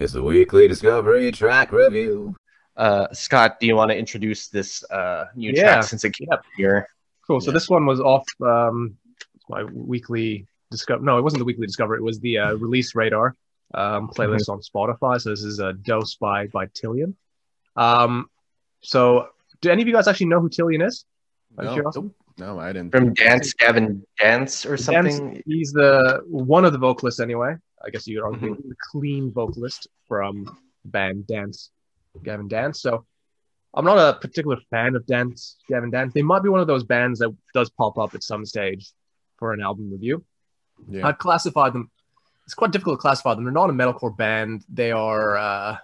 It's the weekly Discovery Track Review. Uh, Scot, do you want to introduce this uh, new Yeah. track since it came up here? Cool. So Yeah. this one was off um, my weekly discover. No, it wasn't the weekly discover. It was the uh, release radar um, playlist on Spotify. So this is a Dose by by Tillian. Um, so do any of you guys actually know who Tillian is? No. No, I didn't. From Dance Gavin Dance or Dance- something? He's the one of the vocalists anyway. I guess you could argue Mm-hmm. the clean vocalist from the band Dance, Gavin Dance. So I'm not a particular fan of Dance, Gavin Dance. They might be one of those bands that does pop up at some stage for an album review. Yeah. I'd classify them. It's quite difficult to classify them. They're not a metalcore band. They are. Uh,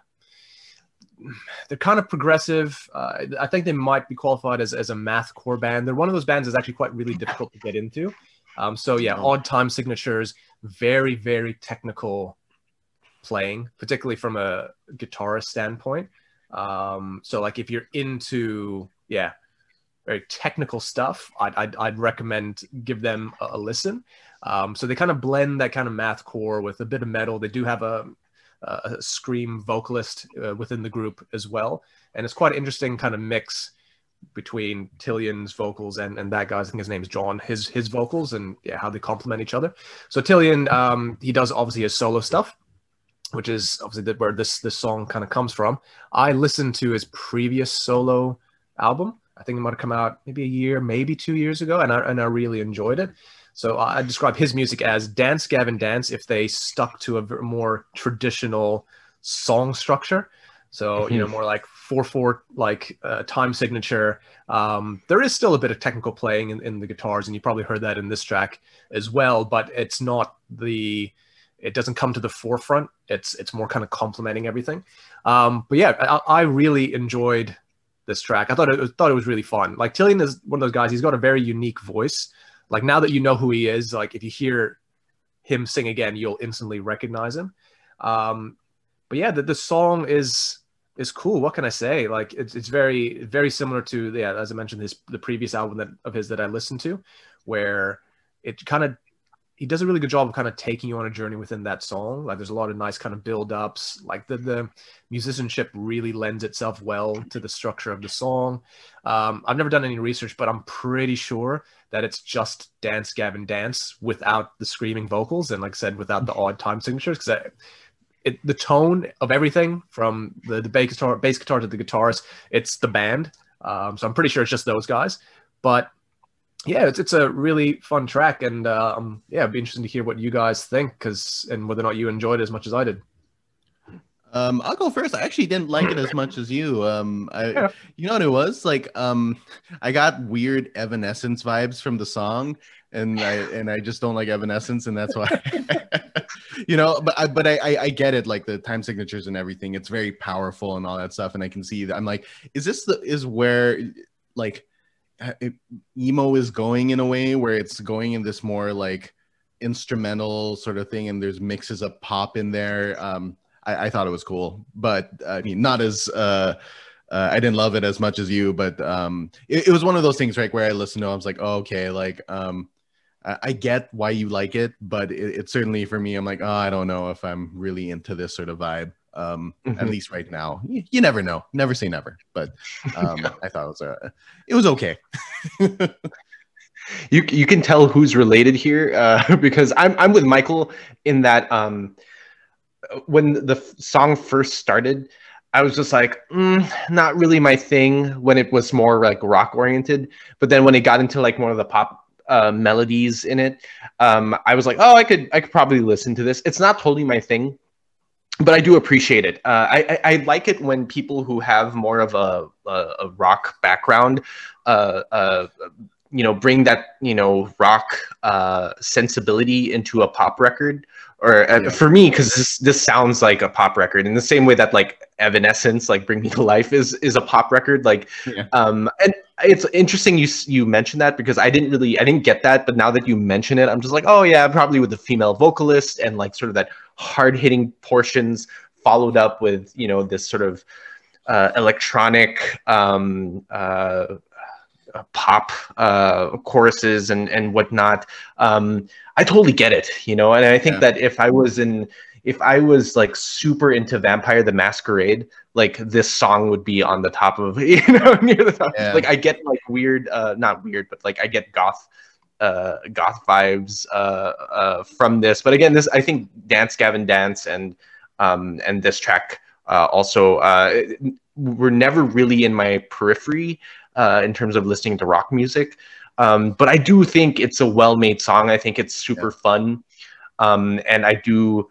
they're kind of progressive. Uh, I think they might be qualified as, as a mathcore band. They're one of those bands that's actually quite really difficult to get into. Um, so yeah, Oh. odd time signatures, very very technical playing, particularly from a guitarist standpoint. Um, so like if you're into yeah, very technical stuff, I'd I'd, I'd recommend give them a, a listen. Um, so they kind of blend that kind of math core with a bit of metal. They do have a, a scream vocalist uh, within the group as well, and it's quite an interesting kind of mix between Tillian's vocals and, and that guy's. I think his name is John. His his vocals and yeah, how they complement each other. So Tillian, um, he does obviously his solo stuff, which is obviously the, where this this song kind of comes from. I listened to his previous solo album. I think it might have come out maybe a year, maybe two years ago, and I and I really enjoyed it. So I I describe his music as dance, Gavin, dance. If they stuck to a more traditional song structure, so you know more like four four like uh, time signature. Um, there is still a bit of technical playing in, in the guitars, and you probably heard that in this track as well. But it's not the it doesn't come to the forefront. It's it's more kind of complementing everything. Um, but yeah, I, I really enjoyed this track. I thought it was, thought it was really fun. Like Tillian is one of those guys. He's got a very unique voice. Like now that you know who he is, like if you hear him sing again, you'll instantly recognize him. Um, but yeah, the, the song is is cool. What can I say? Like it's it's very very similar to yeah, as I mentioned, his the previous album that of his that I listened to, where it kind of he does a really good job of kind of taking you on a journey within that song. Like there's a lot of nice kind of build ups. Like the the musicianship really lends itself well to the structure of the song. Um, I've never done any research, but I'm pretty sure that it's just dance, Gavin, dance without the screaming vocals and, like I said, without the odd time signatures. Because it, the tone of everything from the, the bass guitar, bass guitar to the guitars, it's the band. Um, so I'm pretty sure it's just those guys. But yeah, it's, it's a really fun track, and um, yeah, it'd be interesting to hear what you guys think, because and whether or not you enjoyed it as much as I did. Um, I'll go first. I actually didn't like it as much as you. Um, I, Yeah. you know what it was like? Um, I got weird Evanescence vibes from the song, and I and I just don't like Evanescence, and that's why. you know, but I, but I, I I get it. Like the time signatures and everything, it's very powerful and all that stuff, and I can see that. I'm like, is this the is where like uh, it, emo is going in a way where it's going in this more like instrumental sort of thing, and there's mixes of pop in there. Um, I, I thought it was cool, but I mean, not as uh, uh, I didn't love it as much as you, but um, it, it was one of those things, right, where I listened to, it, I was like, oh, okay, like um, I, I get why you like it, but it, it certainly for me, I'm like, oh, I don't know if I'm really into this sort of vibe. Um, at Mhm. least right now, you, you never know, never say never, but um, I thought it was uh, it was okay. you you can tell who's related here uh, because I'm I'm with Michael in that um, when the song first started, I was just like, mm, not really my thing. When it was more like rock oriented, but then when it got into like one of the pop uh, melodies in it, um, I was like, oh, I could I could probably listen to this. It's not totally my thing. But I do appreciate it. Uh, I, I I like it when people who have more of a a, a rock background, uh, uh, you know bring that you know rock uh sensibility into a pop record or uh, Yeah. for me because this this sounds like a pop record in the same way that like evanescence like bring me to life is is a pop record like Yeah. um and it's interesting you you mentioned that because i didn't really i didn't get that but now that you mention it i'm just like oh yeah probably with the female vocalist and like sort of that hard hitting portions followed up with you know this sort of uh, electronic um, uh, uh, pop uh, choruses and and whatnot. Um, I totally get it, you know, and I think Yeah. that if I was in if I was like super into Vampire the Masquerade, like this song would be on the top of you know near the top. Yeah. Like I get like weird, uh, not weird, but like I get goth, uh, goth vibes uh, uh, from this. But again, this I think Dance Gavin Dance and um, and this track uh, also uh, were never really in my periphery uh, in terms of listening to rock music. Um, but I do think it's a well-made song. I think it's super fun, um, and I do,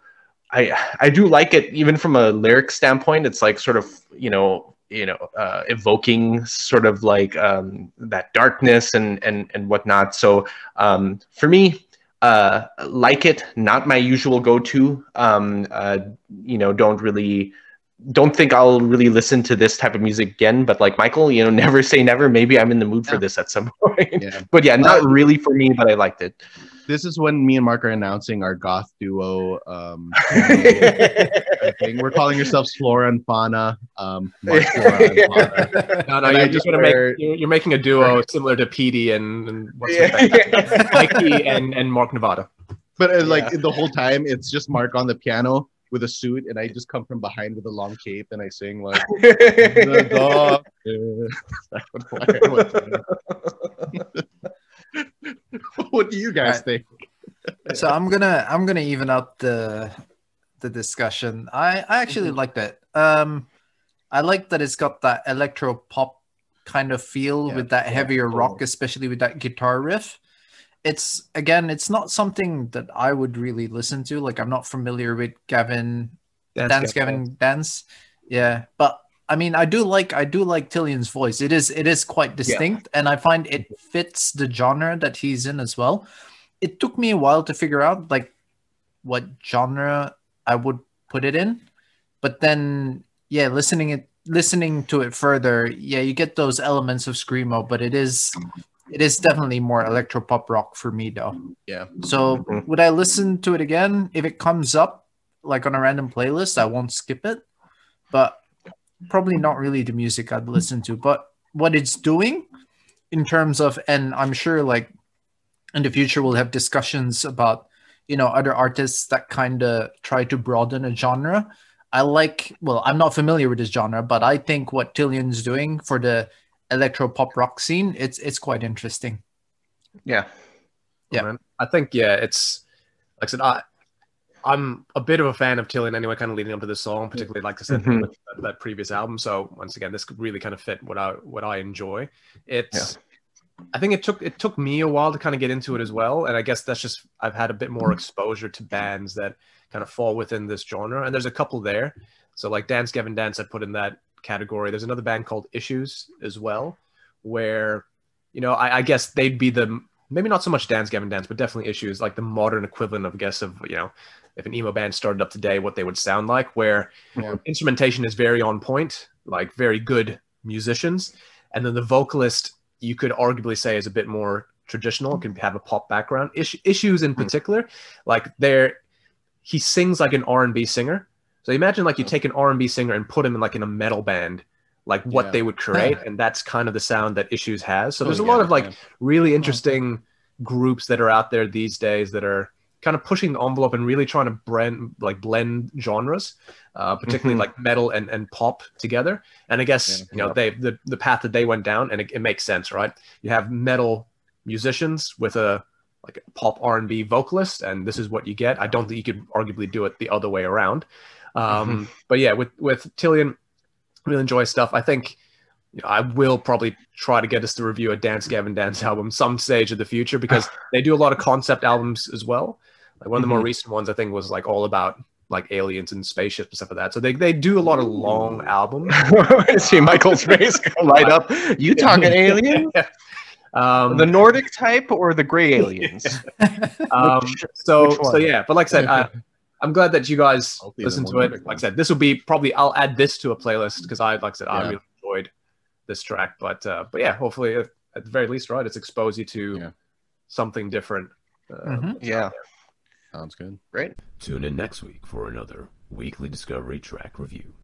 I I do like it even from a lyric standpoint. It's like sort of you know you know uh, evoking sort of like um, that darkness and and and whatnot. So um, for me, uh, like it, not my usual go-to. Um, uh, you know, don't really don't think I'll really listen to this type of music again, but like Michael, you know, never say never. Maybe I'm in the mood for this at some point. Yeah. But yeah, not really for me, but I liked it. This is when me and Mark are announcing our goth duo um, thing. We're calling ourselves Flora and Fauna. Um, Mark, Flora and Fauna. No, no, you're, just you're, gonna make, you're, you're making a duo similar to PD and, and what's his name? Yeah. Mikey and, and Mark Nevada. But uh, like Yeah. the whole time, it's just Mark on the piano with a suit, and I just come from behind with a long cape, and I sing like the dog. what do you guys think? so I'm gonna I'm gonna even out the the discussion. I I actually Mm-hmm. like that. Um, I like that it's got that electro pop kind of feel Yeah, with that yeah, heavier rock, totally. especially with that guitar riff. It's again, it's not something that I would really listen to. Like I'm not familiar with Gavin Dance, Gavin Dance. Yeah, but I mean, I do like I do like Tillian's voice. It is it is quite distinct, and I find it fits the genre that he's in as well. It took me a while to figure out like what genre I would put it in, but then yeah, listening it listening to it further, yeah, you get those elements of screamo, but it is it is definitely more electro pop rock for me though. Yeah. So Mhm. would I listen to it again if it comes up like on a random playlist? I won't skip it, but probably not really the music I'd listen to. But what it's doing in terms of, and I'm sure like in the future we'll have discussions about you know other artists that kind of try to broaden a genre. I like. Well, I'm not familiar with this genre, but I think what Tillian's doing for the electro pop rock scene, it's it's quite interesting. yeah. Yeah. man. I think yeah, it's like I said, I I'm a bit of a fan of Tillian anyway, kind of leading up to this song, particularly like I said Mhm. with that, that previous album. So once again, this could really kind of fit what I what I enjoy. It's I think it took it took me a while to kind of get into it as well, and I guess that's just I've had a bit more exposure to bands that kind of fall within this genre, and there's a couple there. So like Dance Gavin Dance, I put in that category. There's another band called Issues as well, where you know I, I guess they'd be the maybe not so much Dance Gavin Dance, but definitely Issues, like the modern equivalent of I guess of you know if an emo band started up today, what they would sound like, where Yeah. instrumentation is very on point, like very good musicians, and then the vocalist you could arguably say is a bit more traditional, can have a pop background. Is- issues in hmm. particular, like they're he sings like an R and B singer. So imagine like you take an R and B singer and put him in like in a metal band, like what Yeah. they would create, and that's kind of the sound that Issues has. So there's a Totally lot of like yeah. really interesting groups that are out there these days that are kind of pushing the envelope and really trying to blend like blend genres, uh, particularly Mhm. like metal and, and pop together. And I guess Yeah. you know they the, the path that they went down, and it, it makes sense, right? You have metal musicians with a like a pop R and B vocalist, and this is what you get. I don't think you could arguably do it the other way around. Um, But yeah, with with Tillian, really enjoy stuff. I think you know, I will probably try to get us to review a Dance Gavin Dance album some stage of the future because they do a lot of concept albums as well. Like one of the more recent ones, I think, was like all about like aliens and spaceships and stuff like that. So they, they do a lot of long albums. See Michael's face light up. You talking alien? Um, The Nordic type or the gray aliens? um, Which- so which so yeah, but like I said, I, I'm glad that you guys Hopefully the listen to it. Nordic Like I said, this will be probably I'll add this to a playlist because I like I said I really enjoyed this track. But uh, but yeah, hopefully at, at the very least, right, it's exposed you to Yeah. something different. Uh, Mhm. yeah. Sounds good. Great. Tune in next week for another weekly Discovery Track Review.